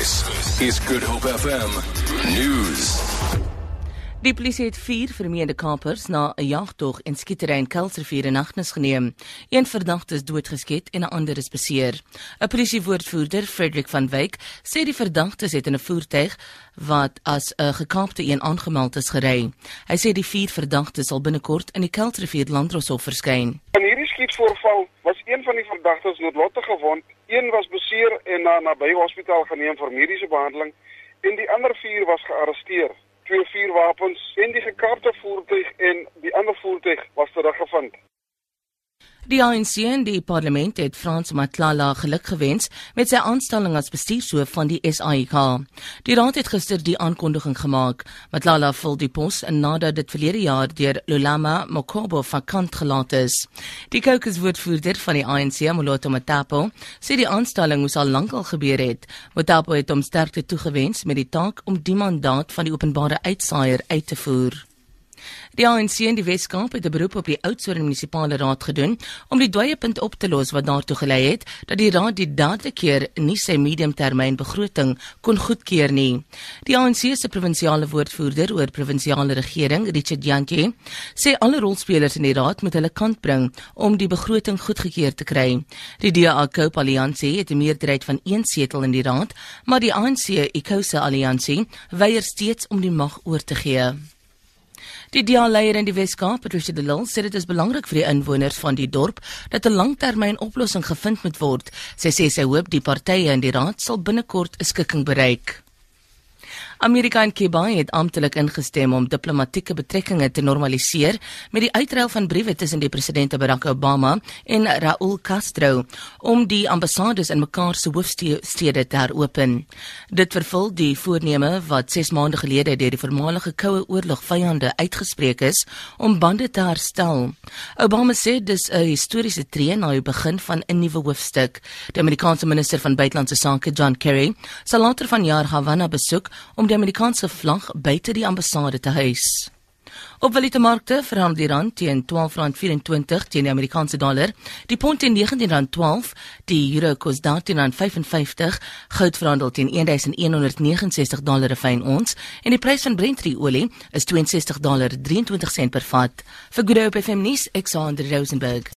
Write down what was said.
This is Good Hope FM News. Die polisie het 4 vermeende kapers na 'n jagtog en skietery in Kelsrivier in Agnes geneem. Een verdagte is doodgeskiet en 'n ander is beseer. 'n Polisiewoordvoerder, Frederik van Wyk, sê die verdagtes het in 'n voertuig wat as 'n gekaapte een aangemeld is gery. Hy sê die 4 verdagtes sal binnekort in die Kelsrivier Landdroshof verskyn. In hierdie skietvoorval was een van die verdagtes noodlottig gewond, een was beseer en na naby hospitaal geneem vir mediese behandeling en die ander 4 was gearresteer twee vuurwapens en die gekaapte voertuig en die ander voertuig was teruggevind. Die ANC in die parlement het Frans Matlala geluk gewens met sy aanstelling as bestuurshoof van die SAIK. Die raad het gister die aankondiging gemaak. Matlala vul die pos nadat dit verlede jaar deur Lulama Mokobo vakant gelaat is. Die kokeswoordvoerder van die ANC, Moloto Matapo, sê die aanstelling moes al lankal gebeur het. Matapo het hom sterkte toegewens met die taak om die mandaat van die openbare uitsaaier uit te voer. Die ANC in die Weskaap het 'n beroep op die Oudtshoorn Munisipale Raad gedoen om die dooie punt op te los wat daartoe gelei het dat die raad die derde keer nie sy mediumtermyn begroting kon goedkeur nie. Die ANC se provinsiale woordvoerder oor provinsiale regering, Richard Jantjie, sê alle rolspelers in die raad moet hulle kant bring om die begroting goedgekeur te kry. Die DA Cope Alliansie het 'n meerderheid van 1 setel in die raad, maar die ANC Ikosa Alliansie weier steeds om die mag oor te gee. Die DA-leier in die Wes-Kaap, Patricia de Lille, sê dit is belangrik vir die inwoners van die dorp dat 'n langtermyn oplossing gevind moet word. Sy sê sy hoop die partye in die raad sal binnekort 'n skikking bereik. Amerika en Kuba het amptelik ingestem om diplomatieke betrekkinge te normaliseer met die uitruil van briewe tussen die presidente Barack Obama en Raul Castro om die ambassades in mekaar se hoofstede te heropen. Dit vervul die voorneme wat 6 maande gelede deur die voormalige Koue Oorlog vyande uitgespreek is om bande te herstel. Obama sê dis 'n historiese tree na die begin van 'n nuwe hoofstuk. Die Amerikaanse minister van buitelandse sake, John Kerry, sal later vanjaar Havana besoek om die Amerikaanse vlag buite die ambassade te huis. Op valute markte verhandel die rand teen R12.24 teen die Amerikaanse dollar, die pond teen R19.12, die euro kos R13.55, goud verhandel teen $1169 per fyn ons en die prys van Brent olie is $62.23 per vat. Vir Good Hope FM nuus, Alexander Rosenberg.